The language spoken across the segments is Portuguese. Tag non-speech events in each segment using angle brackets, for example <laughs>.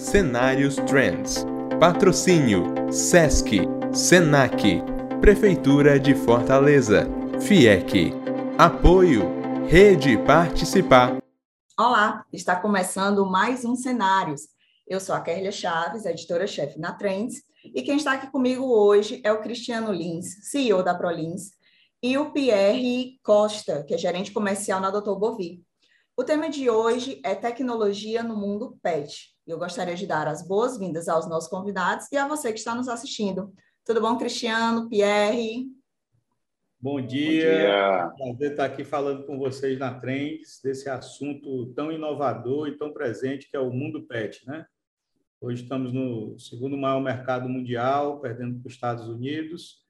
Cenários Trends. Patrocínio: SESC, SENAC, Prefeitura de Fortaleza, FIEC. Apoio: Rede Participar. Olá, está começando mais um Cenários. Eu sou a Kerlia Chaves, editora-chefe na Trends, e quem está aqui comigo hoje é o Cristiano Lins, CEO da ProLins, e o Pierre Costa, que é gerente comercial na Doutor Bovi. O tema de hoje é tecnologia no mundo pet. Eu gostaria de dar as boas-vindas aos nossos convidados e a você que está nos assistindo. Tudo bom, Cristiano, Pierre? Bom dia. Bom dia. Prazer estar aqui falando com vocês na Trends desse assunto tão inovador e tão presente que é o mundo pet, né? Hoje estamos no segundo maior mercado mundial, perdendo para os Estados Unidos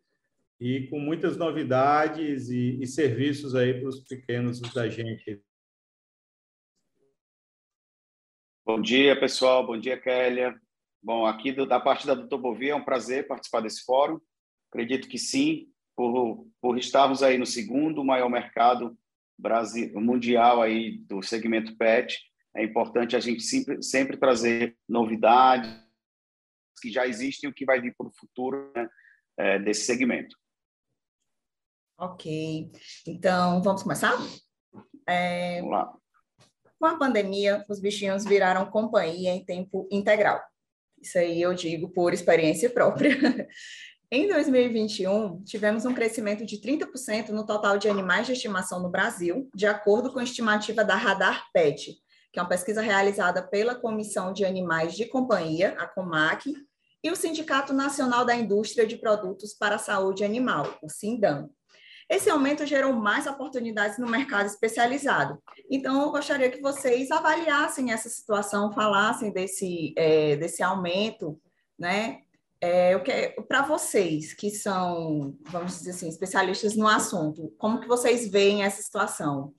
e com muitas novidades e, e serviços aí para os pequenos da gente Bom dia, pessoal. Bom dia, Kélia. Bom, aqui do, da parte da Doutor Bovi, é um prazer participar desse fórum. Acredito que sim, por, por estarmos aí no segundo maior mercado Brasil, mundial aí do segmento PET, é importante a gente sempre, sempre trazer novidades que já existem e o que vai vir para o futuro né, é, desse segmento. Ok. Então, vamos começar? É... Vamos lá. Com a pandemia, os bichinhos viraram companhia em tempo integral. Isso aí eu digo por experiência própria. <laughs> em 2021, tivemos um crescimento de 30% no total de animais de estimação no Brasil, de acordo com a estimativa da Radar Pet, que é uma pesquisa realizada pela Comissão de Animais de Companhia, a COMAC, e o Sindicato Nacional da Indústria de Produtos para a Saúde Animal, o SINDAM. Esse aumento gerou mais oportunidades no mercado especializado. Então, eu gostaria que vocês avaliassem essa situação, falassem desse, é, desse aumento, né? É, para vocês que são, vamos dizer assim, especialistas no assunto, como que vocês veem essa situação?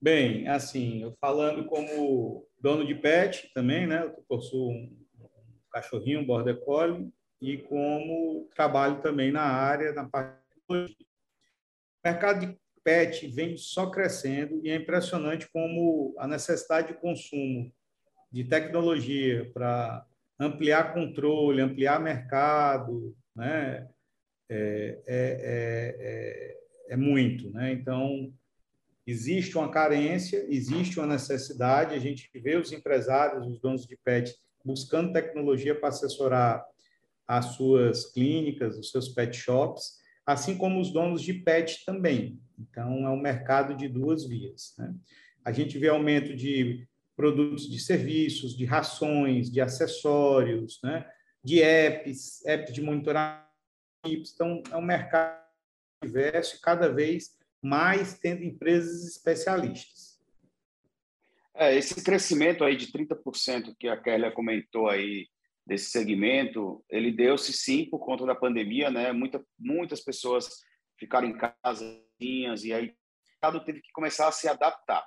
Bem, assim, eu falando como dono de pet também, né? Eu possuo um cachorrinho, um border collie, e como trabalho também na área, na parte O mercado de pet vem só crescendo e é impressionante como a necessidade de consumo de tecnologia para ampliar controle, ampliar mercado, né? É, é, é, é, é muito, né? Então, existe uma carência, existe uma necessidade, a gente vê os empresários, os donos de pet buscando tecnologia para assessorar as suas clínicas, os seus pet shops, assim como os donos de pet também. Então, é um mercado de duas vias. Né? A gente vê aumento de produtos de serviços, de rações, de acessórios, né? de apps, apps de monitoramento. Então, é um mercado diverso e cada vez mais tendo empresas especialistas. É, esse crescimento aí de 30% que a Kélia comentou aí desse segmento, ele deu-se sim por conta da pandemia, né? Muita, muitas pessoas ficaram em casa e aí cada teve que começar a se adaptar,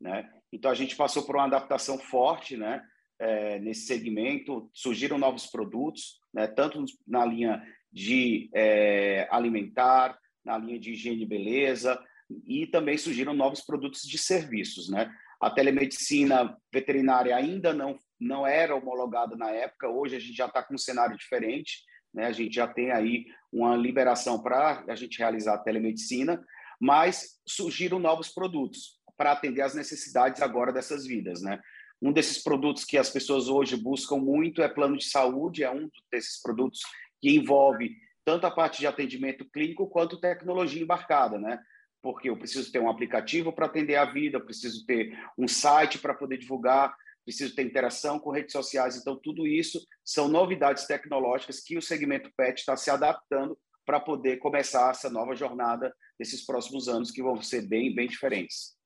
né? Então a gente passou por uma adaptação forte, né? É, nesse segmento surgiram novos produtos, né? Tanto na linha de é, alimentar, na linha de higiene e beleza, e também surgiram novos produtos de serviços, né? A telemedicina veterinária ainda não não era homologada na época, hoje a gente já está com um cenário diferente, né? a gente já tem aí uma liberação para a gente realizar a telemedicina, mas surgiram novos produtos para atender às necessidades agora dessas vidas. Né? Um desses produtos que as pessoas hoje buscam muito é plano de saúde, é um desses produtos que envolve tanto a parte de atendimento clínico quanto tecnologia embarcada, né? Porque eu preciso ter um aplicativo para atender a vida, eu preciso ter um site para poder divulgar, preciso ter interação com redes sociais. Então, tudo isso são novidades tecnológicas que o segmento PET está se adaptando para poder começar essa nova jornada nesses próximos anos, que vão ser bem, bem diferentes.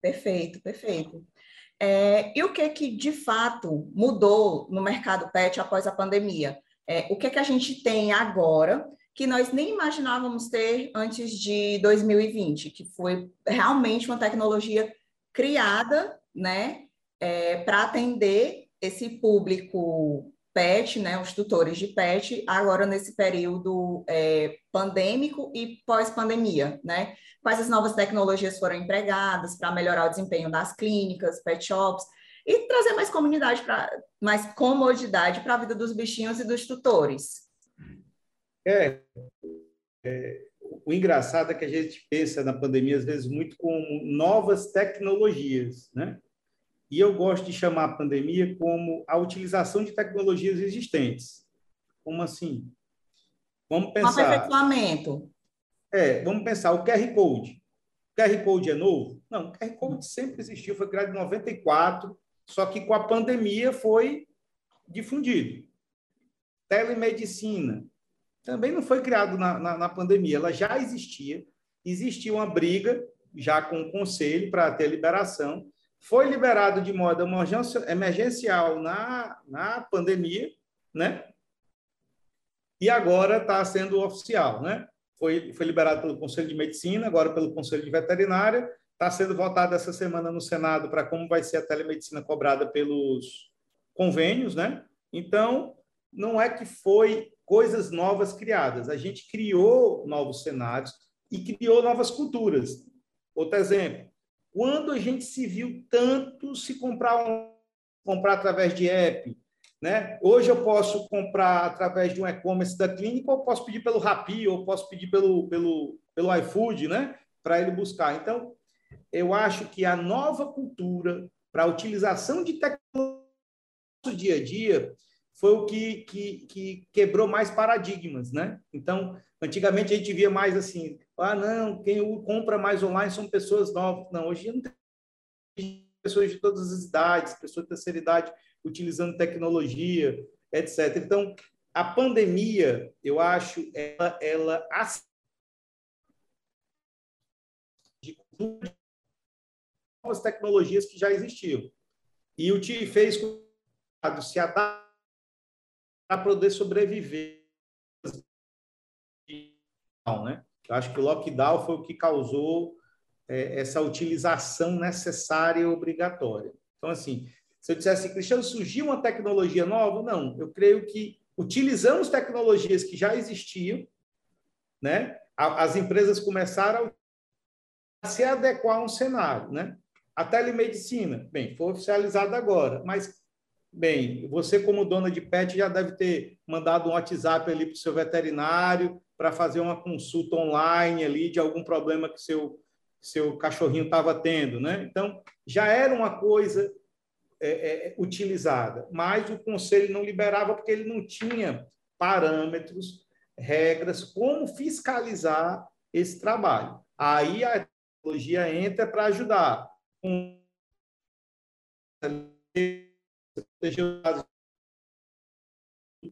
Perfeito, perfeito. É, e o que que de fato mudou no mercado pet após a pandemia? É, o que que a gente tem agora que nós nem imaginávamos ter antes de 2020, que foi realmente uma tecnologia criada, né, é, para atender esse público PET, né, os tutores de PET, agora nesse período é, pandêmico e pós-pandemia, né? Quais as novas tecnologias foram empregadas para melhorar o desempenho das clínicas, pet shops, e trazer mais comunidade mais comodidade para a vida dos bichinhos e dos tutores. É, é, o engraçado é que a gente pensa na pandemia às vezes muito como novas tecnologias, né? E eu gosto de chamar a pandemia como a utilização de tecnologias existentes. Como assim? Vamos pensar. Um aperfeiçoamento. É, vamos pensar o QR Code. O QR Code é novo? Não, o QR Code sempre existiu, foi criado em 94, só que com a pandemia foi difundido. Telemedicina também não foi criado na, na, na pandemia, ela já existia. Existia uma briga já com o conselho para ter liberação. Foi liberado de modo emergencial na, na pandemia, né? E agora está sendo oficial, né? Foi, foi liberado pelo Conselho de Medicina, agora pelo Conselho de Veterinária, Está sendo votado essa semana no Senado para como vai ser a telemedicina cobrada pelos convênios, né? Então, não é que foi coisas novas criadas. A gente criou novos cenários e criou novas culturas. Outro exemplo, quando a gente se viu tanto se comprar um, comprar através de app, né? Hoje eu posso comprar através de um e-commerce da clínica, ou posso pedir pelo Rappi, ou posso pedir pelo pelo pelo iFood, né? Para ele buscar. Então, eu acho que a nova cultura para a utilização de tecnologia no dia a dia foi o que, que, que, quebrou mais paradigmas, né? Então, antigamente a gente via mais assim, ah, não, quem compra mais online são pessoas novas. Não, hoje não tem pessoas de todas as idades, pessoas de terceira idade utilizando tecnologia, etc. Então, a pandemia, eu acho, ela, ela de novas tecnologias que já existiam. E o TI fez se adaptar para poder sobreviver. Né? Eu acho que o lockdown foi o que causou é, essa utilização necessária e obrigatória. Então, assim, se eu dissesse, Cristiano, surgiu uma tecnologia nova? Não, eu creio que utilizamos tecnologias que já existiam, né? As empresas começaram a se adequar a um cenário, né? A telemedicina, bem, foi oficializada agora, mas, bem, você como dona de pet já deve ter mandado um WhatsApp ali para o seu veterinário para fazer uma consulta online ali de algum problema que seu seu cachorrinho estava tendo, né? Então, já era uma coisa é, é, utilizada, mas o conselho não liberava porque ele não tinha parâmetros, regras, como fiscalizar esse trabalho. Aí a tecnologia entra para ajudar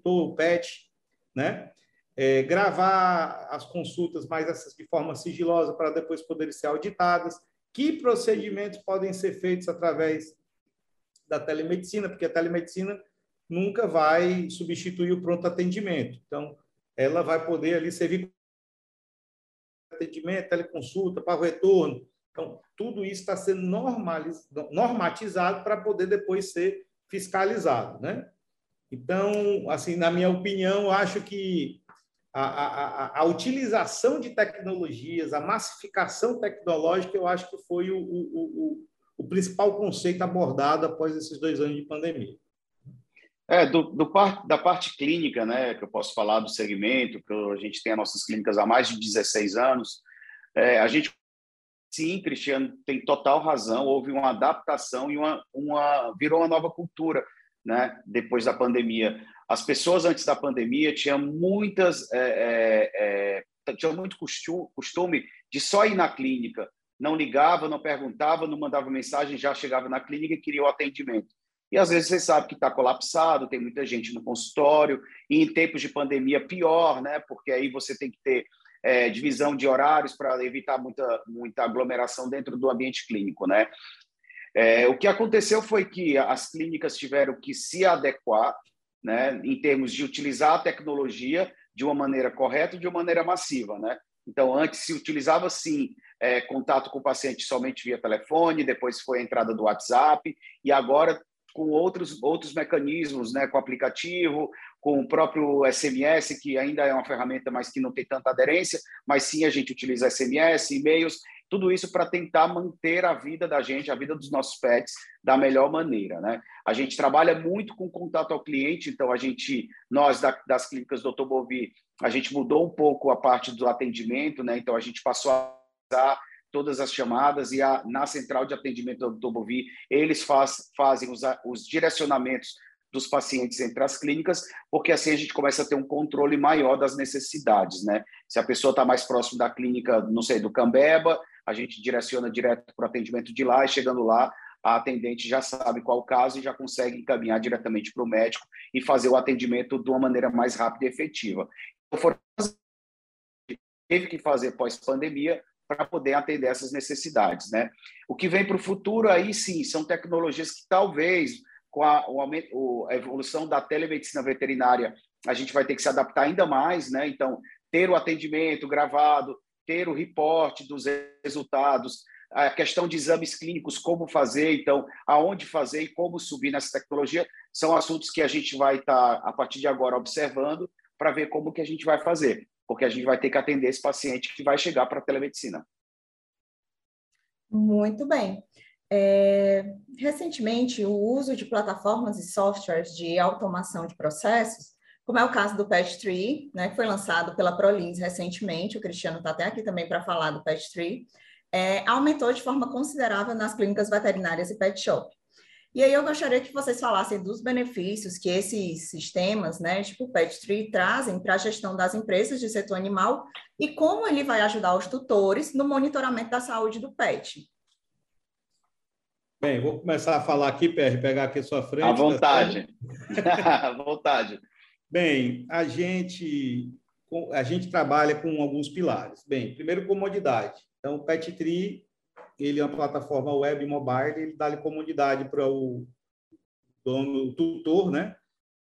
com o PET, né? É, gravar as consultas, mais essas de forma sigilosa, para depois poderem ser auditadas. Que procedimentos podem ser feitos através da telemedicina? Porque a telemedicina nunca vai substituir o pronto atendimento. Então, ela vai poder ali servir atendimento, teleconsulta, para o retorno, então, tudo isso está sendo normatizado para poder depois ser fiscalizado, né? Então, assim, na minha opinião, acho que a, a, a, utilização de tecnologias, a massificação tecnológica, eu acho que foi o, o, o, o principal conceito abordado após esses dois anos de pandemia. É, do, do da parte clínica, né, que eu posso falar do segmento, que a gente tem as nossas clínicas há mais de 16 anos, é, a gente Sim, Cristiano tem total razão. Houve uma adaptação e uma, uma virou uma nova cultura, né? Depois da pandemia, as pessoas antes da pandemia tinham muitas é, é, é, muito costume de só ir na clínica, não ligava, não perguntava, não mandava mensagem, já chegava na clínica e queria o atendimento. E às vezes você sabe que está colapsado, tem muita gente no consultório, e em tempos de pandemia pior, né? Porque aí você tem que ter é, divisão de horários para evitar muita, muita aglomeração dentro do ambiente clínico, né? É, o que aconteceu foi que as clínicas tiveram que se adequar, né, em termos de utilizar a tecnologia de uma maneira correta e de uma maneira massiva, né? Então, antes se utilizava, sim, é, contato com o paciente somente via telefone, depois foi a entrada do WhatsApp, e agora com outros, outros mecanismos, né, com aplicativo, com o próprio SMS, que ainda é uma ferramenta, mas que não tem tanta aderência, mas sim a gente utiliza SMS, e-mails, tudo isso para tentar manter a vida da gente, a vida dos nossos pets, da melhor maneira. Né? A gente trabalha muito com contato ao cliente, então a gente, nós da, das clínicas do Bovi, a gente mudou um pouco a parte do atendimento, né? então a gente passou a todas as chamadas e a, na central de atendimento do Bovi, eles faz, fazem os, os direcionamentos dos pacientes entre as clínicas, porque assim a gente começa a ter um controle maior das necessidades, né? Se a pessoa está mais próximo da clínica, não sei, do Cambeba, a gente direciona direto para o atendimento de lá e chegando lá, a atendente já sabe qual o caso e já consegue encaminhar diretamente para o médico e fazer o atendimento de uma maneira mais rápida e efetiva. Então, teve que fazer pós-pandemia para poder atender essas necessidades, né? O que vem para o futuro aí, sim, são tecnologias que talvez com a, o aumento, a evolução da telemedicina veterinária, a gente vai ter que se adaptar ainda mais, né? Então, ter o atendimento gravado, ter o reporte dos resultados, a questão de exames clínicos, como fazer, então, aonde fazer e como subir nessa tecnologia, são assuntos que a gente vai estar, tá, a partir de agora, observando para ver como que a gente vai fazer porque a gente vai ter que atender esse paciente que vai chegar para a telemedicina. Muito bem. É, recentemente, o uso de plataformas e softwares de automação de processos, como é o caso do Pet Tree, né, que foi lançado pela Prolins recentemente, o Cristiano está até aqui também para falar do Pet Tree, é, aumentou de forma considerável nas clínicas veterinárias e pet shop. E aí eu gostaria que vocês falassem dos benefícios que esses sistemas, né, tipo o PetTree, trazem para a gestão das empresas de setor animal e como ele vai ajudar os tutores no monitoramento da saúde do pet. Bem, vou começar a falar aqui, PR, pegar aqui a sua frente. À tá vontade. <laughs> à vontade. Bem, a gente, a gente trabalha com alguns pilares. Bem, primeiro, comodidade. Então, o PetTree ele é uma plataforma web mobile, ele dá comodidade para o dono, o tutor, né?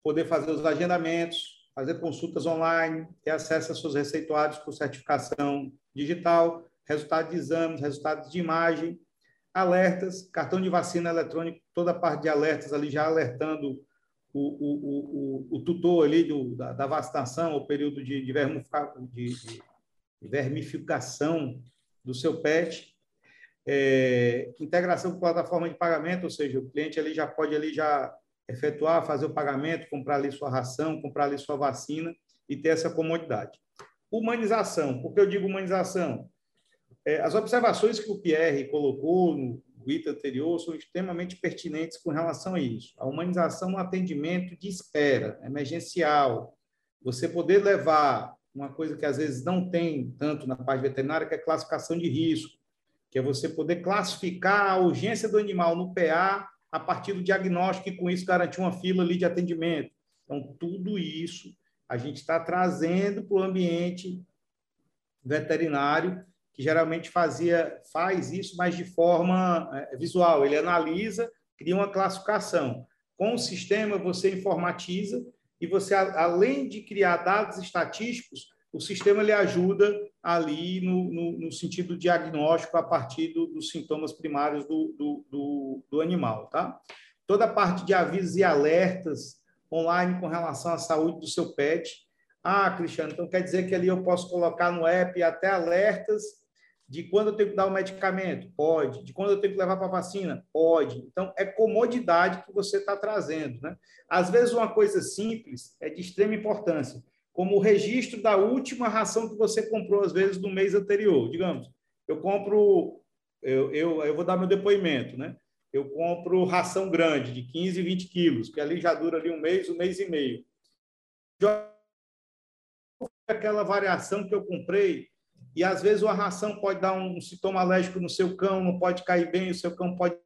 Poder fazer os agendamentos, fazer consultas online, ter acesso a seus receituários por certificação digital, resultado de exames, resultados de imagem, alertas, cartão de vacina eletrônico, toda a parte de alertas ali já alertando o, o, o, o tutor ali do, da, da, vacinação, o período de, de vermificação do seu pet é, integração com plataforma de pagamento, ou seja, o cliente ali já pode ali já efetuar, fazer o pagamento, comprar ali sua ração, comprar ali sua vacina e ter essa comodidade. Humanização. Por que eu digo humanização? É, as observações que o Pierre colocou no item anterior são extremamente pertinentes com relação a isso. A humanização no atendimento de espera, emergencial. Você poder levar uma coisa que às vezes não tem tanto na parte veterinária, que é classificação de risco que é você poder classificar a urgência do animal no PA a partir do diagnóstico e, com isso, garantir uma fila ali de atendimento. Então, tudo isso a gente está trazendo para o ambiente veterinário, que geralmente fazia, faz isso, mas de forma é, visual. Ele analisa, cria uma classificação. Com o sistema, você informatiza e você, além de criar dados estatísticos, o sistema lhe ajuda ali no, no, no sentido diagnóstico a partir do, dos sintomas primários do, do, do, do animal, tá? Toda a parte de avisos e alertas online com relação à saúde do seu pet. Ah, Cristiano, então quer dizer que ali eu posso colocar no app até alertas de quando eu tenho que dar o medicamento? Pode. De quando eu tenho que levar para a vacina? Pode. Então, é comodidade que você está trazendo. Né? Às vezes, uma coisa simples é de extrema importância como o registro da última ração que você comprou, às vezes, no mês anterior. Digamos, eu compro, eu, eu, eu vou dar meu depoimento, né? Eu compro ração grande, de 15, 20 quilos, que ali já dura ali um mês, um mês e meio. Aquela variação que eu comprei, e às vezes uma ração pode dar um sintoma alérgico no seu cão, não pode cair bem, o seu cão pode.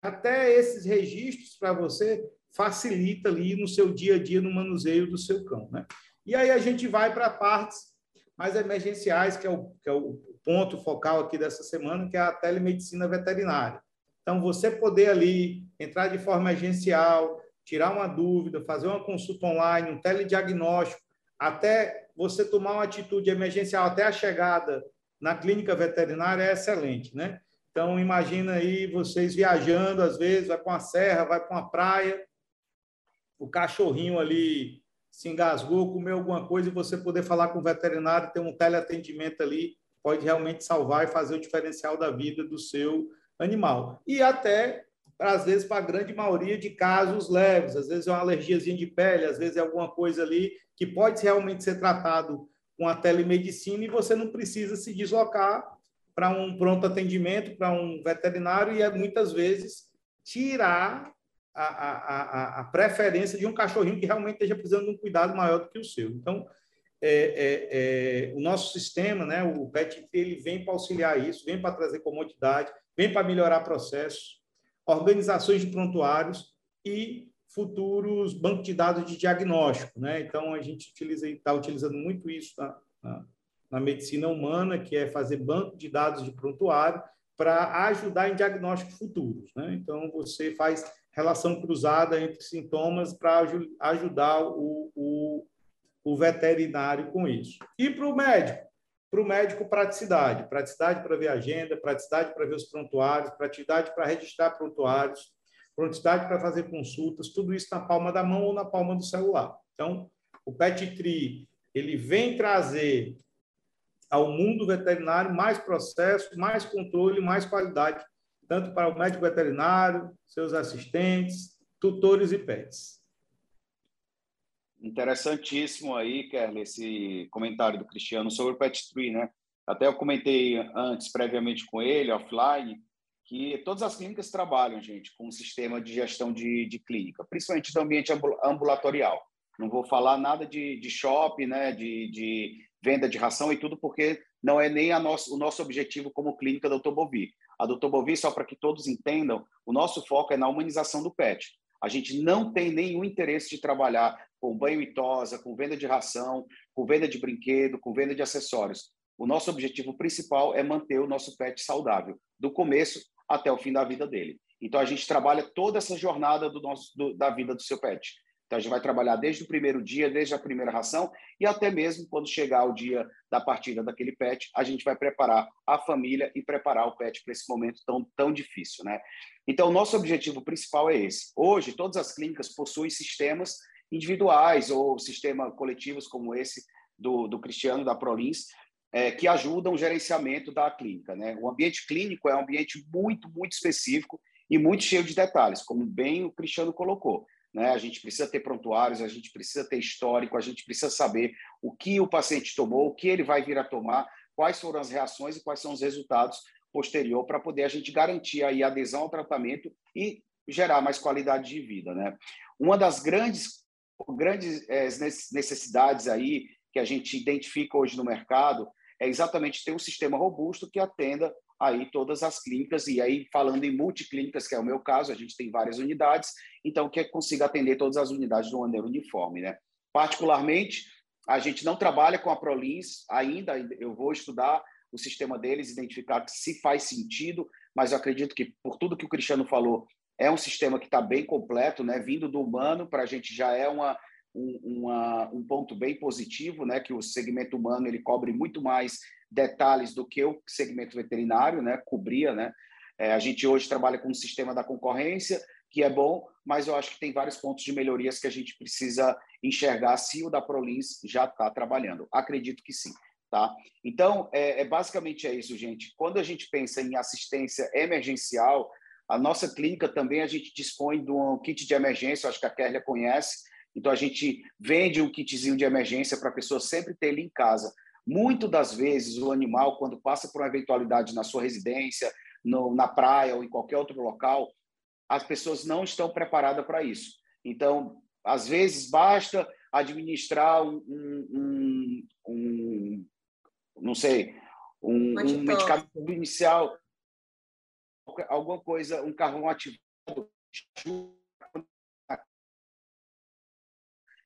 Até esses registros para você facilita ali no seu dia a dia no manuseio do seu cão. Né? E aí a gente vai para partes mais emergenciais, que é, o, que é o ponto focal aqui dessa semana, que é a telemedicina veterinária. Então, você poder ali entrar de forma emergencial, tirar uma dúvida, fazer uma consulta online, um telediagnóstico, até você tomar uma atitude emergencial, até a chegada na clínica veterinária é excelente, né? Então, imagina aí vocês viajando, às vezes, vai para uma serra, vai para uma praia, o cachorrinho ali se engasgou, comeu alguma coisa e você poder falar com o veterinário, ter um teleatendimento ali, pode realmente salvar e fazer o diferencial da vida do seu animal. E até, às vezes, para a grande maioria de casos leves, às vezes é uma alergiazinha de pele, às vezes é alguma coisa ali que pode realmente ser tratado com a telemedicina e você não precisa se deslocar para um pronto atendimento, para um veterinário e é muitas vezes tirar a, a, a, preferência de um cachorrinho que realmente esteja precisando de um cuidado maior do que o seu. Então, é, é, é, o nosso sistema, né, o PET, ele vem para auxiliar isso, vem para trazer comodidade, vem para melhorar processos, organizações de prontuários e futuros bancos de dados de diagnóstico. Né? Então, a gente utiliza está utilizando muito isso na, na, na, medicina humana, que é fazer banco de dados de prontuário para ajudar em diagnósticos futuros. Né? Então, você faz relação cruzada entre sintomas para ajudar o, o, o veterinário com isso. E para o médico? Para o médico, praticidade. Praticidade para ver a agenda, praticidade para ver os prontuários, praticidade para registrar prontuários, praticidade para fazer consultas, tudo isso na palma da mão ou na palma do celular. Então, o PetTri, ele vem trazer ao mundo veterinário mais processo, mais controle, mais qualidade tanto para o médico veterinário, seus assistentes, tutores e pets. Interessantíssimo aí, Kerle, esse comentário do Cristiano sobre o Pet Tree, né? Até eu comentei antes, previamente com ele, offline, que todas as clínicas trabalham, gente, com um sistema de gestão de, de clínica, principalmente do ambiente ambulatorial. Não vou falar nada de, de shopping, né, de, de venda de ração e tudo, porque não é nem nosso, o nosso objetivo como clínica Dr. Bovi. A Dr. Bovi, só para que todos entendam, o nosso foco é na humanização do pet. A gente não tem nenhum interesse de trabalhar com banho e tosa, com venda de ração, com venda de brinquedo, com venda de acessórios. O nosso objetivo principal é manter o nosso pet saudável, do começo até o fim da vida dele. Então, a gente trabalha toda essa jornada do nosso, do, da vida do seu pet. Então, a gente vai trabalhar desde o primeiro dia, desde a primeira ração, e até mesmo quando chegar o dia da partida daquele pet, a gente vai preparar a família e preparar o pet para esse momento tão, tão difícil. Né? Então, nosso objetivo principal é esse. Hoje, todas as clínicas possuem sistemas individuais ou sistemas coletivos como esse do, do Cristiano, da Prolins, é, que ajudam o gerenciamento da clínica. Né? O ambiente clínico é um ambiente muito, muito específico e muito cheio de detalhes, como bem o Cristiano colocou. Né? A gente precisa ter prontuários, a gente precisa ter histórico, a gente precisa saber o que o paciente tomou, o que ele vai vir a tomar, quais foram as reações e quais são os resultados posterior para poder a gente garantir aí a adesão ao tratamento e gerar mais qualidade de vida, né? Uma das grandes grandes é, necessidades aí que a gente identifica hoje no mercado é exatamente ter um sistema robusto que atenda aí todas as clínicas, e aí falando em multiclínicas, que é o meu caso, a gente tem várias unidades, então que consiga atender todas as unidades de uma maneira uniforme. Né? Particularmente, a gente não trabalha com a Prolins ainda, eu vou estudar o sistema deles, identificar se faz sentido, mas eu acredito que, por tudo que o Cristiano falou, é um sistema que está bem completo, né? vindo do humano, para a gente já é uma, um, uma, um ponto bem positivo, né? que o segmento humano ele cobre muito mais detalhes do que o segmento veterinário, né, cobria, né? É, a gente hoje trabalha com o sistema da concorrência, que é bom, mas eu acho que tem vários pontos de melhorias que a gente precisa enxergar se o da Prolins já está trabalhando. Acredito que sim. Tá? Então, é, é, basicamente é isso, gente. Quando a gente pensa em assistência emergencial, a nossa clínica também a gente dispõe de um kit de emergência, acho que a Kerlia conhece. Então, a gente vende um kitzinho de emergência para a pessoa sempre ter ele em casa. Muito das vezes, o animal, quando passa por uma eventualidade na sua residência, no, na praia ou em qualquer outro local, as pessoas não estão preparadas para isso. Então, às vezes, basta administrar um, um, um, um não sei, um, um medicamento inicial, alguma coisa, um carvão ativado,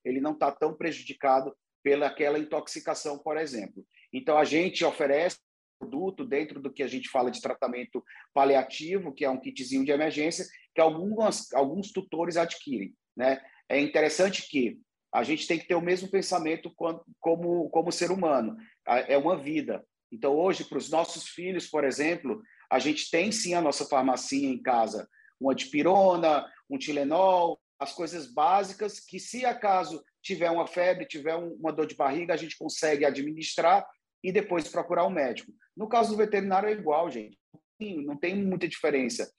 ele não está tão prejudicado pelaquela intoxicação, por exemplo. Então, a gente oferece produto dentro do que a gente fala de tratamento paliativo, que é um kitzinho de emergência, que algumas, alguns tutores adquirem. Né? É interessante que a gente tem que ter o mesmo pensamento como, como ser humano. É uma vida. Então, hoje, para os nossos filhos, por exemplo, a gente tem sim a nossa farmacinha em casa, uma dipirona, um Tilenol, as coisas básicas que, se acaso tiver uma febre, tiver uma dor de barriga, a gente consegue administrar e depois procurar um médico. No caso do veterinário é igual, gente. Não tem muita diferença.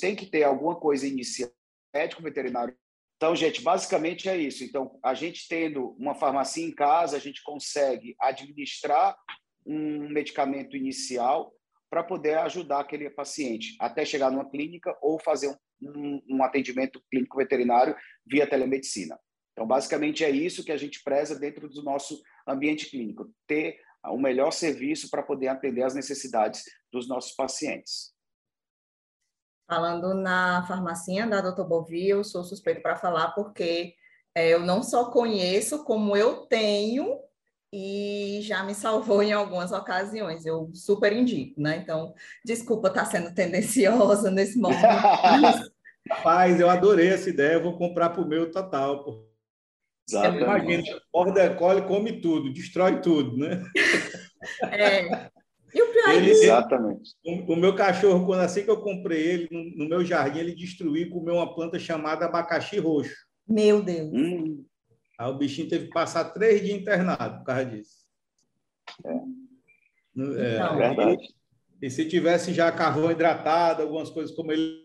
Tem que ter alguma coisa inicial, médico veterinário. Então, gente, basicamente é isso. Então, a gente tendo uma farmácia em casa, a gente consegue administrar um medicamento inicial para poder ajudar aquele paciente até chegar numa clínica ou fazer um, um atendimento clínico veterinário via telemedicina. Então, basicamente é isso que a gente preza dentro do nosso ambiente clínico, ter o melhor serviço para poder atender as necessidades dos nossos pacientes. Falando na farmacinha da Dr. Bovi, eu sou suspeito para falar porque é, eu não só conheço, como eu tenho e já me salvou em algumas ocasiões. Eu super indico, né? Então, desculpa estar tá sendo tendenciosa nesse momento. <laughs> Rapaz, eu adorei essa ideia, eu vou comprar para o meu total. Imagina, border collie come tudo, destrói tudo, né? <laughs> É. E o pior ele, Exatamente. O, o, meu cachorro, quando assim que eu comprei ele, no, no, meu jardim, ele destruiu e comeu uma planta chamada abacaxi roxo. Meu Deus. Hum. Aí o bichinho teve que passar três dias internado por causa disso. É, é, é verdade. E, e se tivesse já carvão hidratado, algumas coisas como ele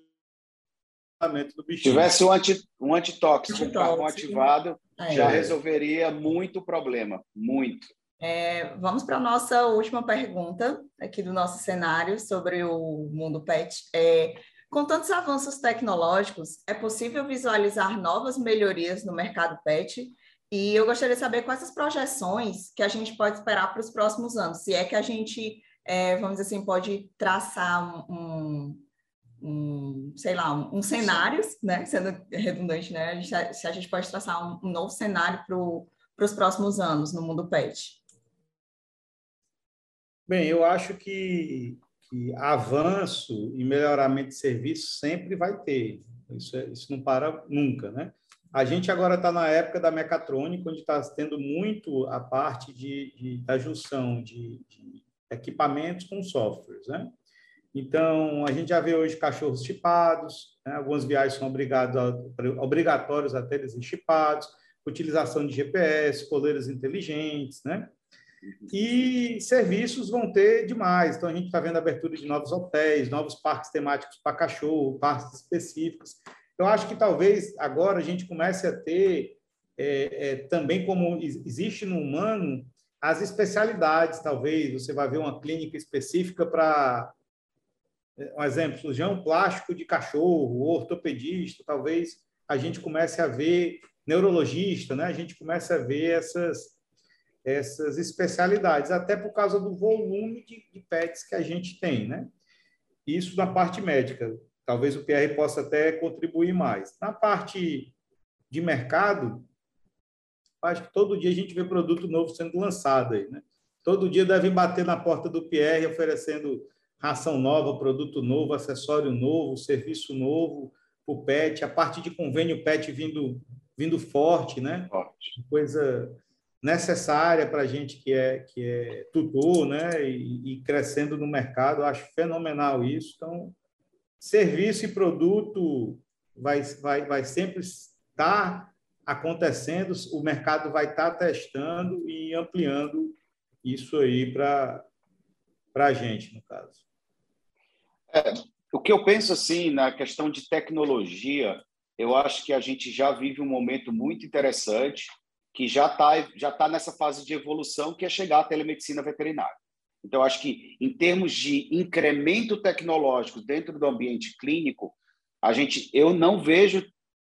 do bichinho. tivesse um, anti, um antitóxico, um carvão ativado, é. já resolveria muito problema, muito. É, vamos para a nossa última pergunta aqui do nosso cenário sobre o mundo pet. É, com tantos avanços tecnológicos, é possível visualizar novas melhorias no mercado pet? E eu gostaria de saber quais as projeções que a gente pode esperar para os próximos anos. Se é que a gente, é, vamos dizer assim, pode traçar um, um, um sei lá, um, um, cenário, né? Sendo redundante, né? A gente, se a gente pode traçar um, um novo cenário para os próximos anos no mundo pet. Bem, eu acho que que avanço e melhoramento de serviço sempre vai ter. Isso, é, isso não para nunca, né? A gente agora está na época da mecatrônica, onde está tendo muito a parte de, de da junção de, de, equipamentos com softwares, né? Então, a gente já vê hoje cachorros chipados, né? algumas viagens são obrigados a, obrigatórios a ter eles chipados, utilização de GPS, coleiras inteligentes, né? E serviços vão ter demais. Então, a gente está vendo a abertura de novos hotéis, novos parques temáticos para cachorro, parques específicos. Eu acho que talvez agora a gente comece a ter é, é, também, como existe no humano, as especialidades, talvez. Você vai ver uma clínica específica para. Um exemplo, cirurgião plástico de cachorro, ortopedista, talvez a gente comece a ver neurologista, né? A gente comece a ver essas essas especialidades, até por causa do volume de, de PETs que a gente tem, né? Isso na parte médica. Talvez o PR possa até contribuir mais. Na parte de mercado, acho que todo dia a gente vê produto novo sendo lançado aí, né? Todo dia devem bater na porta do PR oferecendo ração nova, produto novo, acessório novo, serviço novo para o PET, a parte de convênio PET vindo, vindo forte, né? Forte. Coisa necessária para a gente que é, que é tutor né? E, e, crescendo no mercado. Eu acho fenomenal isso. Então, serviço e produto vai, vai, vai sempre estar acontecendo, o mercado vai estar testando e ampliando isso aí para a gente, no caso. É, o que eu penso assim na questão de tecnologia, eu acho que a gente já vive um momento muito interessante que já está já tá nessa fase de evolução, que é chegar à telemedicina veterinária. Então, acho que, em termos de incremento tecnológico dentro do ambiente clínico, a gente, eu não vejo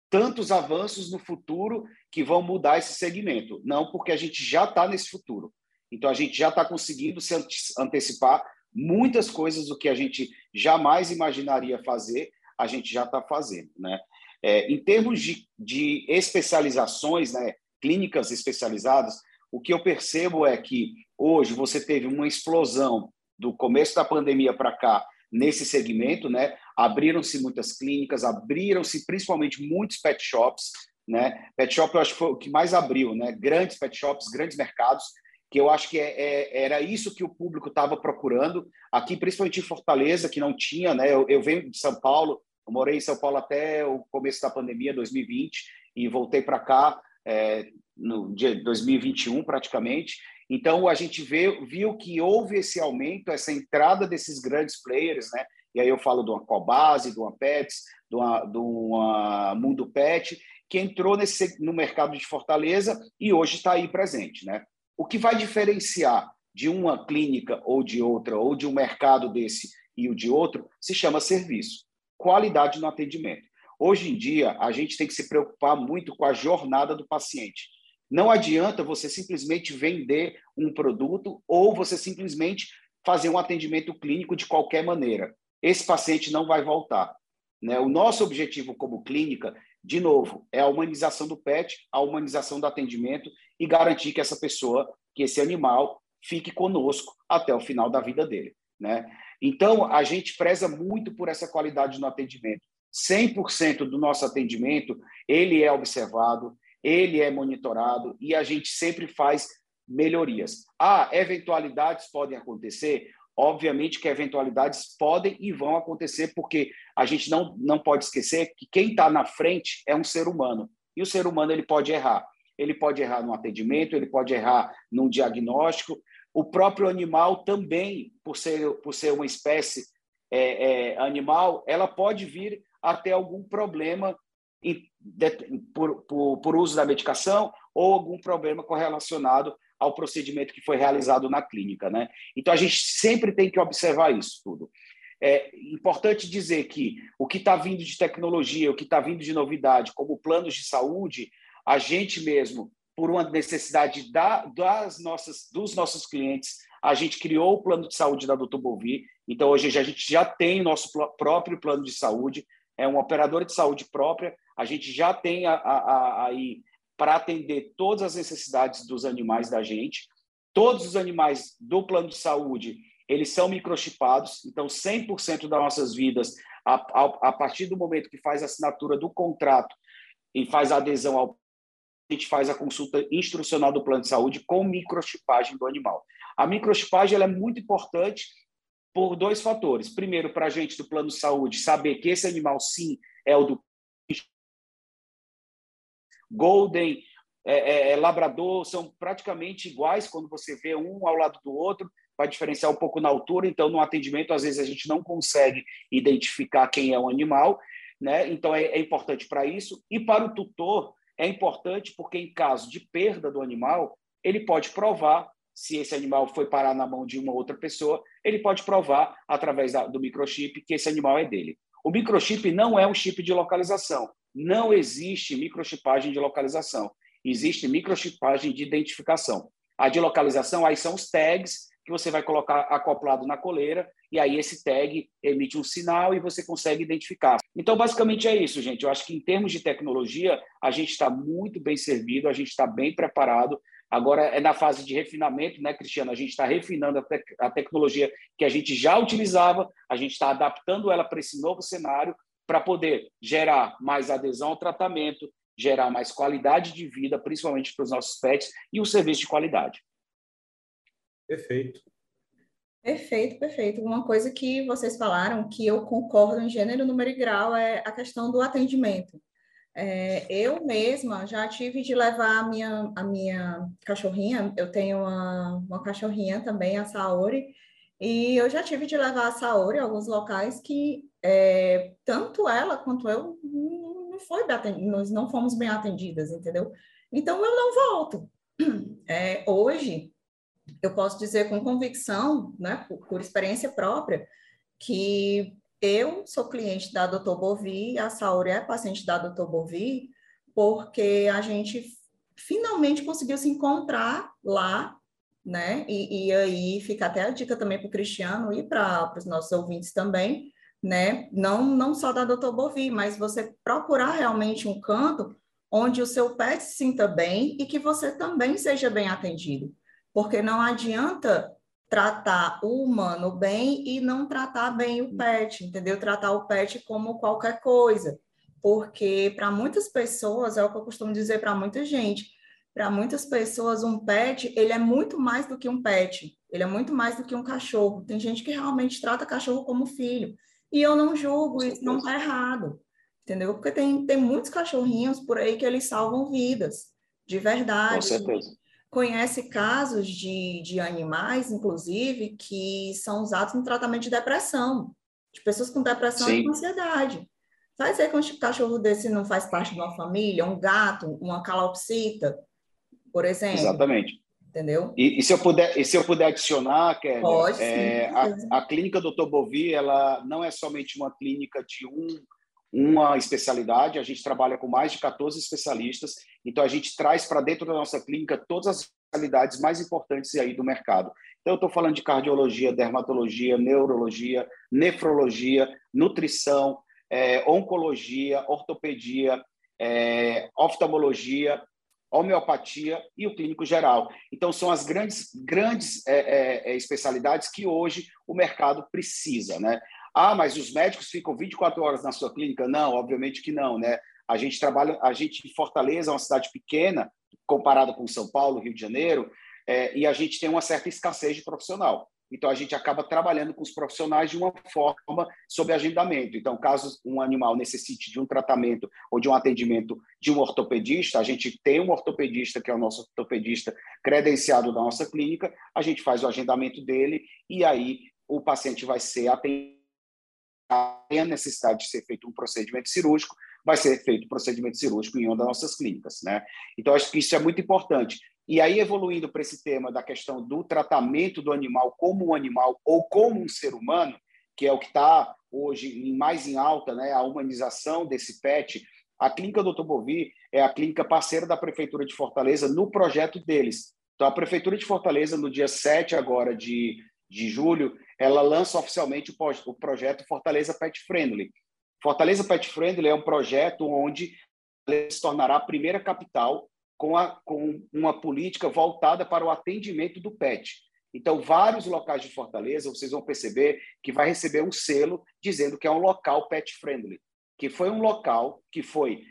tantos avanços no futuro que vão mudar esse segmento. Não, porque a gente já está nesse futuro. Então, a gente já está conseguindo se antecipar muitas coisas do que a gente jamais imaginaria fazer, a gente já está fazendo. Né? É, em termos de, de especializações, né, clínicas especializadas, o que eu percebo é que hoje você teve uma explosão do começo da pandemia para cá nesse segmento, né? Abriram-se muitas clínicas, abriram-se principalmente muitos pet shops, né? Pet shop eu acho que foi o que mais abriu, né? Grandes pet shops, grandes mercados. Que eu acho que é, é, era isso que o público estava procurando. Aqui, principalmente em Fortaleza, que não tinha, né? Eu, eu, venho de São Paulo, morei em São Paulo até o começo da pandemia, 2020, e voltei para cá é, no dia 2021, praticamente. Então, a gente vê, viu que houve esse aumento, essa entrada desses grandes players, né? E aí eu falo de uma Cobase, de uma Pets, de uma, de uma Mundo Pet, que entrou nesse, no mercado de Fortaleza e hoje está aí presente, né? O que vai diferenciar de uma clínica ou de outra, ou de um mercado desse e o de outro, se chama serviço, qualidade no atendimento. Hoje em dia, a gente tem que se preocupar muito com a jornada do paciente. Não adianta você simplesmente vender um produto ou você simplesmente fazer um atendimento clínico de qualquer maneira. Esse paciente não vai voltar. Né? O nosso objetivo como clínica, de novo, é a humanização do PET, a humanização do atendimento e garantir que essa pessoa, que esse animal, fique conosco até o final da vida dele. Né? Então, a gente preza muito por essa qualidade no atendimento. 100% do nosso atendimento, ele é observado, ele é monitorado e a gente sempre faz melhorias. Ah, eventualidades podem acontecer? Obviamente que eventualidades podem e vão acontecer, porque a gente não, não pode esquecer que quem está na frente é um ser humano. E o ser humano ele pode errar ele pode errar no atendimento, ele pode errar num diagnóstico. O próprio animal também, por ser, por ser uma espécie é, é, animal, ela pode vir até algum problema em, de, por, por, por uso da medicação ou algum problema correlacionado ao procedimento que foi realizado na clínica. Né? Então, a gente sempre tem que observar isso tudo. É importante dizer que o que está vindo de tecnologia, o que está vindo de novidade, como planos de saúde, a gente mesmo, por uma necessidade da, das nossas, dos nossos clientes, a gente criou o plano de saúde da Doutor Bovi. Então, hoje a gente já tem o nosso próprio plano de saúde, é uma operadora de saúde própria, a gente já tem aí para atender todas as necessidades dos animais da gente. Todos os animais do plano de saúde, eles são microchipados, então 100% das nossas vidas, a, a, a partir do momento que faz a assinatura do contrato e faz a adesão ao a gente faz a consulta instrucional do plano de saúde com microchipagem do animal. A microchipagem é muito importante por dois fatores. Primeiro, para a gente do plano de saúde saber que esse animal, sim, é o do Golden, é, é, é, Labrador, são praticamente iguais quando você vê um ao lado do outro, vai diferenciar um pouco na altura, então no atendimento às vezes a gente não consegue identificar quem é o animal, né? Então é, é importante para isso. E para o tutor, é importante porque, em caso de perda do animal, ele pode provar se esse animal foi parar na mão de uma outra pessoa, ele pode provar através da, do microchip que esse animal é dele. O microchip não é um chip de localização. Não existe microchipagem de localização. Existe microchipagem de identificação. A de localização, aí são os tags que você vai colocar acoplado na coleira e aí esse tag emite um sinal e você consegue identificar. Então, basicamente é isso, gente. Eu acho que em termos de tecnologia, a gente está muito bem servido, a gente está bem preparado. Agora é na fase de refinamento, né, Cristiano? A gente está refinando a, a tecnologia que a gente já utilizava, a gente está adaptando ela para esse novo cenário para poder gerar mais adesão ao tratamento, gerar mais qualidade de vida, principalmente para os nossos pets, e o um serviço de qualidade. Perfeito. Perfeito, perfeito. Uma coisa que vocês falaram, que eu concordo em gênero, número e grau, é a questão do atendimento. É, eu mesma já tive de levar a minha, a minha cachorrinha, eu tenho uma, uma cachorrinha também, a Saori, e eu já tive de levar a Saori a alguns locais que é, tanto ela quanto eu não foi nós não fomos bem atendidas, entendeu? Então eu não volto. É, hoje eu posso dizer com convicção, né, por, por experiência própria, que eu sou cliente da Dr. Bovi, a Saori é paciente da Dr. Bovi, porque a gente finalmente conseguiu se encontrar lá, né? E, e aí fica até a dica também para o Cristiano e para os nossos ouvintes também, né? Não, não só da Dr. Bovi, mas você procurar realmente um canto onde o seu pet se sinta bem e que você também seja bem atendido porque não adianta tratar o humano bem e não tratar bem o pet, entendeu? Tratar o pet como qualquer coisa, porque para muitas pessoas, é o que eu costumo dizer para muita gente, para muitas pessoas um pet, ele é muito mais do que um pet, ele é muito mais do que um cachorro. Tem gente que realmente trata cachorro como filho. E eu não julgo, isso não está errado, entendeu? Porque tem, tem muitos cachorrinhos por aí que eles salvam vidas, de verdade. Com certeza. Conhece casos de, de animais, inclusive, que são usados no tratamento de depressão, de pessoas com depressão Sim. e ansiedade. Vai dizer que um cachorro desse não faz parte de uma família, um gato, uma calopsita, por exemplo. Exatamente. Entendeu? E, e se eu puder, e se eu puder adicionar, Kelly, Pode, é, a, a, clínica Dr. Bovi, ela não é somente uma clínica de um, uma especialidade, a gente trabalha com mais de 14 especialistas, então a gente traz para dentro da nossa clínica todas as especialidades mais importantes aí do mercado. Então, eu estou falando de cardiologia, dermatologia, neurologia, nefrologia, nutrição, é, oncologia, ortopedia, é, oftalmologia, homeopatia e o clínico geral. Então, são as grandes, grandes é, é, é, especialidades que hoje o mercado precisa, né? Ah, mas os médicos ficam 24 horas na sua clínica? Não, obviamente que não, né? A gente trabalha, a gente em Fortaleza é uma cidade pequena, comparada com São Paulo, Rio de Janeiro, é, e a gente tem uma certa escassez de profissional. Então, a gente acaba trabalhando com os profissionais de uma forma sob agendamento. Então, caso um animal necessite de um tratamento ou de um atendimento de um ortopedista, a gente tem um ortopedista, que é o nosso ortopedista credenciado da nossa clínica, a gente faz o agendamento dele e aí o paciente vai ser atendido. Tem a necessidade de ser feito um procedimento cirúrgico, vai ser feito um procedimento cirúrgico em uma das nossas clínicas. Né? Então, acho que isso é muito importante. E aí, evoluindo para esse tema da questão do tratamento do animal como um animal ou como um ser humano, que é o que está hoje mais em alta, né, a humanização desse pet, a Clínica Doutor Bovi é a clínica parceira da Prefeitura de Fortaleza no projeto deles. Então, a Prefeitura de Fortaleza, no dia 7 agora de, de julho, ela lança oficialmente o, o projeto Fortaleza Pet Friendly. Fortaleza Pet Friendly é um projeto onde se tornará a primeira capital com, a, com uma política voltada para o atendimento do PET. Então, vários locais de Fortaleza, vocês vão perceber que vai receber um selo dizendo que é um local pet friendly, que foi um local que foi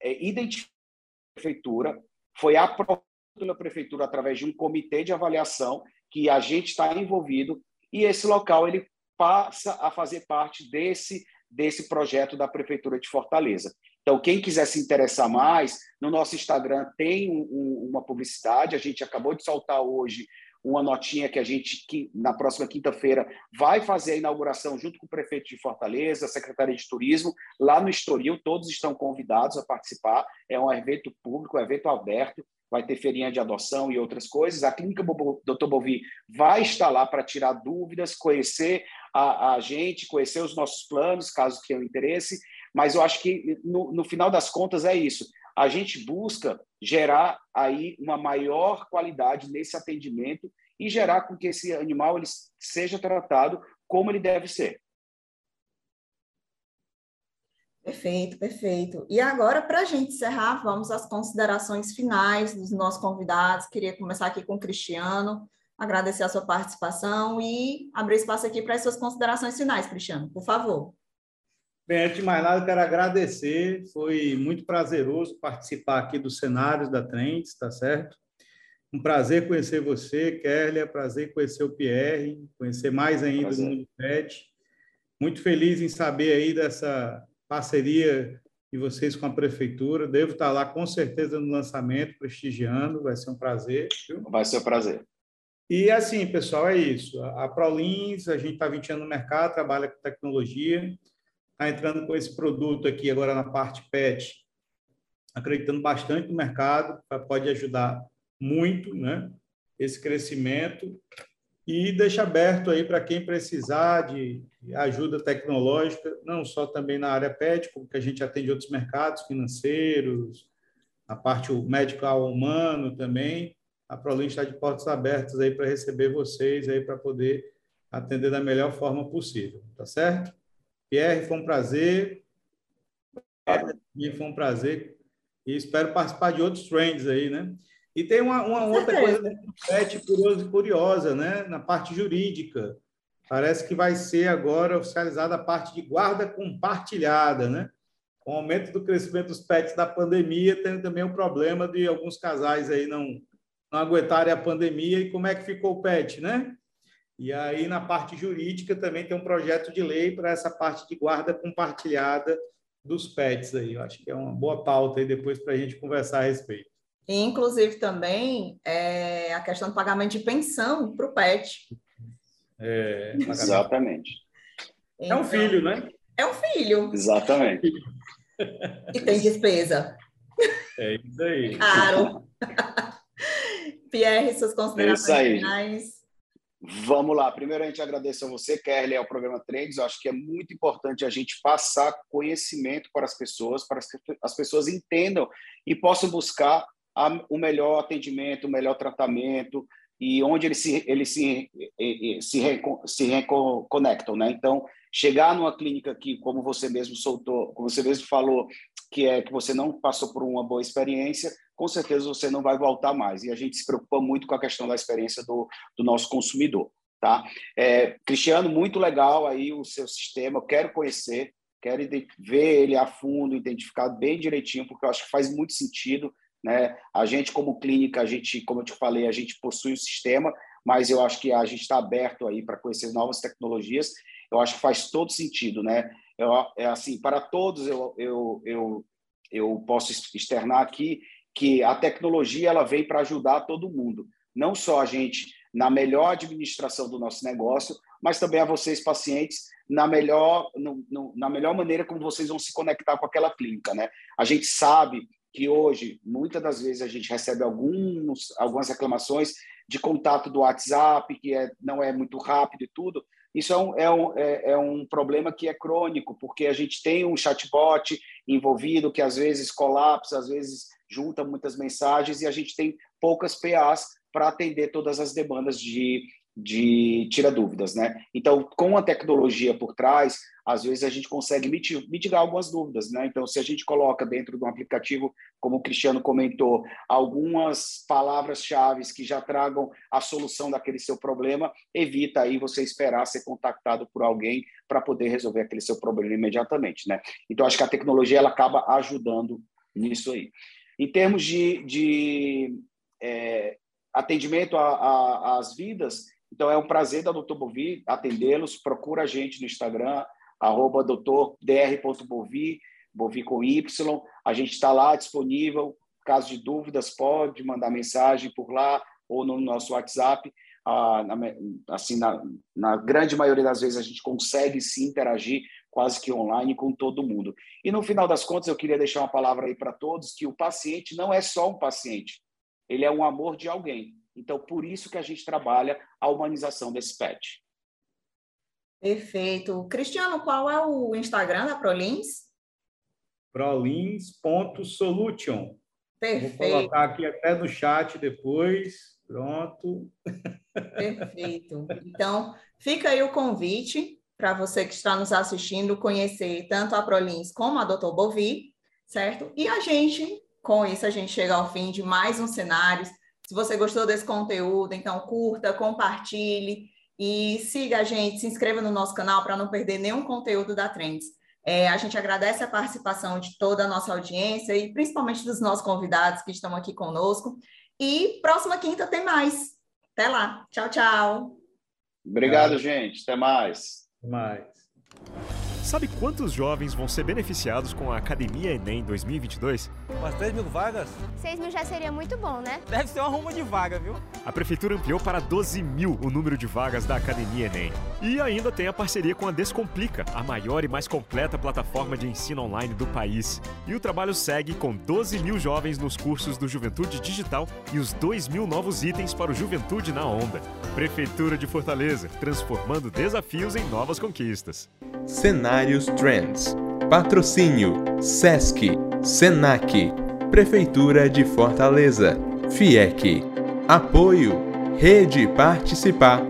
é, identificado pela prefeitura, foi aprovado pela prefeitura através de um comitê de avaliação que a gente está envolvido e esse local ele passa a fazer parte desse desse projeto da prefeitura de Fortaleza. Então, quem quiser se interessar mais, no nosso Instagram tem um, um, uma publicidade. A gente acabou de soltar hoje uma notinha que a gente, que, na próxima quinta-feira, vai fazer a inauguração junto com o prefeito de Fortaleza, a Secretaria de Turismo, lá no Estoril. Todos estão convidados a participar. É um evento público, um evento aberto. Vai ter feirinha de adoção e outras coisas. A Clínica Dr. Bovi vai estar lá para tirar dúvidas, conhecer a, a gente, conhecer os nossos planos, caso tenham interesse mas eu acho que, no, no final das contas, é isso. A gente busca gerar aí uma maior qualidade nesse atendimento e gerar com que esse animal ele seja tratado como ele deve ser. Perfeito, perfeito. E agora, para a gente encerrar, vamos às considerações finais dos nossos convidados. Queria começar aqui com o Cristiano, agradecer a sua participação e abrir espaço aqui para as suas considerações finais, Cristiano, por favor. Bem, antes de mais nada, quero agradecer. Foi muito prazeroso participar aqui dos cenários da Trends, tá certo? Um prazer conhecer você, Kerlia, prazer conhecer o Pierre, conhecer mais ainda prazer. o Mundo Pet. Muito feliz em saber aí dessa parceria de vocês com a prefeitura. Devo estar lá com certeza no lançamento, prestigiando, vai ser um prazer. Viu? Vai ser um prazer. E assim, pessoal, é isso. A Prolins, a gente está 20 anos no mercado, trabalha com tecnologia está entrando com esse produto aqui agora na parte PET, acreditando bastante no mercado, pode ajudar muito, né? Esse crescimento e deixa aberto aí para quem precisar de ajuda tecnológica, não só também na área PET, como que a gente atende outros mercados financeiros, a parte medical humano também. A ProLink está de portas abertas aí para receber vocês aí para poder atender da melhor forma possível, tá certo? Pierre, foi um prazer. E foi um prazer. E espero participar de outros trends aí, né? E tem uma, uma outra coisa curiosa, curiosa, né? Na parte jurídica. Parece que vai ser agora oficializada a parte de guarda compartilhada, né? com o aumento do crescimento dos pets da pandemia, tem também o problema de alguns casais aí não, não aguentarem a pandemia e como é que ficou o pet, né? E aí, na parte jurídica, também tem um projeto de lei para essa parte de guarda compartilhada dos pets aí. Eu acho que é uma boa pauta aí depois para a gente conversar a respeito. E, inclusive, também é a questão do pagamento de pensão para o pet. É, Exatamente. Então, é um filho, né? É um filho. Exatamente. <laughs> E tem despesa. É isso aí. Claro. <laughs> Pierre, suas considerações é finais. Vamos lá. Primeiro, a gente agradece a você, Kelly, ao programa Trends. Eu acho que é muito importante a gente passar conhecimento para as pessoas, para que as pessoas entendam e possam buscar a, o melhor atendimento, o melhor tratamento e onde eles se, se, se, se reconectam. Né? Então, chegar numa clínica que, como você mesmo soltou, como você mesmo falou, que é que você não passou por uma boa experiência, com certeza você não vai voltar mais. E a gente se preocupa muito com a questão da experiência do, do nosso consumidor. Tá? É, Cristiano, muito legal aí o seu sistema, quero conhecer, quero ver ele a fundo, identificar bem direitinho, porque eu acho que faz muito sentido. Né? A gente, como clínica, a gente, como eu te falei, a gente possui o sistema, mas eu acho que a gente está aberto aí para conhecer novas tecnologias. Eu acho que faz todo sentido, né? Eu, é assim, para todos eu, eu, eu, eu posso externar aqui que a tecnologia ela vem para ajudar todo mundo, não só a gente na melhor administração do nosso negócio, mas também a vocês pacientes na melhor no, no, na melhor maneira como vocês vão se conectar com aquela clínica, né? A gente sabe que hoje muitas das vezes a gente recebe alguns algumas reclamações de contato do WhatsApp que é, não é muito rápido e tudo, isso é um, é, um, é, é um problema que é crônico, porque a gente tem um chatbot envolvido que às vezes colapsa, às vezes junta muitas mensagens e a gente tem poucas PAs para atender todas as demandas de, de tira dúvidas, né? Então, com a tecnologia por trás, às vezes a gente consegue mitigar algumas dúvidas, né? Então, se a gente coloca dentro de um aplicativo, como o Cristiano comentou, algumas palavras-chave que já tragam a solução daquele seu problema, evita aí você esperar ser contactado por alguém para poder resolver aquele seu problema imediatamente, né? Então, acho que a tecnologia ela acaba ajudando nisso aí. Em termos de, de é, atendimento às vidas, então, é um prazer da Doutor Bovi atendê-los. Procura a gente no Instagram, arroba doutordr.bovi, Bovi com Y. A gente está lá disponível. Caso de dúvidas, pode mandar mensagem por lá ou no nosso WhatsApp. Ah, na, assim, na, na grande maioria das vezes, a gente consegue se interagir quase que online com todo mundo. E no final das contas, eu queria deixar uma palavra aí para todos que o paciente não é só um paciente, ele é um amor de alguém. Então, por isso que a gente trabalha a humanização desse pet. Perfeito. Cristiano, qual é o Instagram da Prolins? prolins.solution. Perfeito. Vou colocar aqui até no chat depois. Pronto. Perfeito. Então, fica aí o convite para você que está nos assistindo conhecer tanto a Prolins como a Dr. Bovi, certo? E a gente, com isso, a gente chega ao fim de mais um cenários se você gostou desse conteúdo, então curta, compartilhe e siga a gente, se inscreva no nosso canal para não perder nenhum conteúdo da Trends. É, a gente agradece a participação de toda a nossa audiência e principalmente dos nossos convidados que estão aqui conosco. E próxima quinta tem mais. Até lá. Tchau, tchau. Obrigado, tchau. gente. Até mais. Até mais. Sabe quantos jovens vão ser beneficiados com a Academia Enem 2022? Umas 3 mil vagas? 6 mil já seria muito bom, né? Deve ser uma ruma de vaga, viu? A Prefeitura ampliou para 12 mil o número de vagas da Academia Enem. E ainda tem a parceria com a Descomplica, a maior e mais completa plataforma de ensino online do país. E o trabalho segue com 12 mil jovens nos cursos do Juventude Digital e os 2 mil novos itens para o Juventude na Onda. Prefeitura de Fortaleza, transformando desafios em novas conquistas. Cenários Trends. Patrocínio: SESC, SENAC, Prefeitura de Fortaleza, FIEC. Apoio: Rede Participar.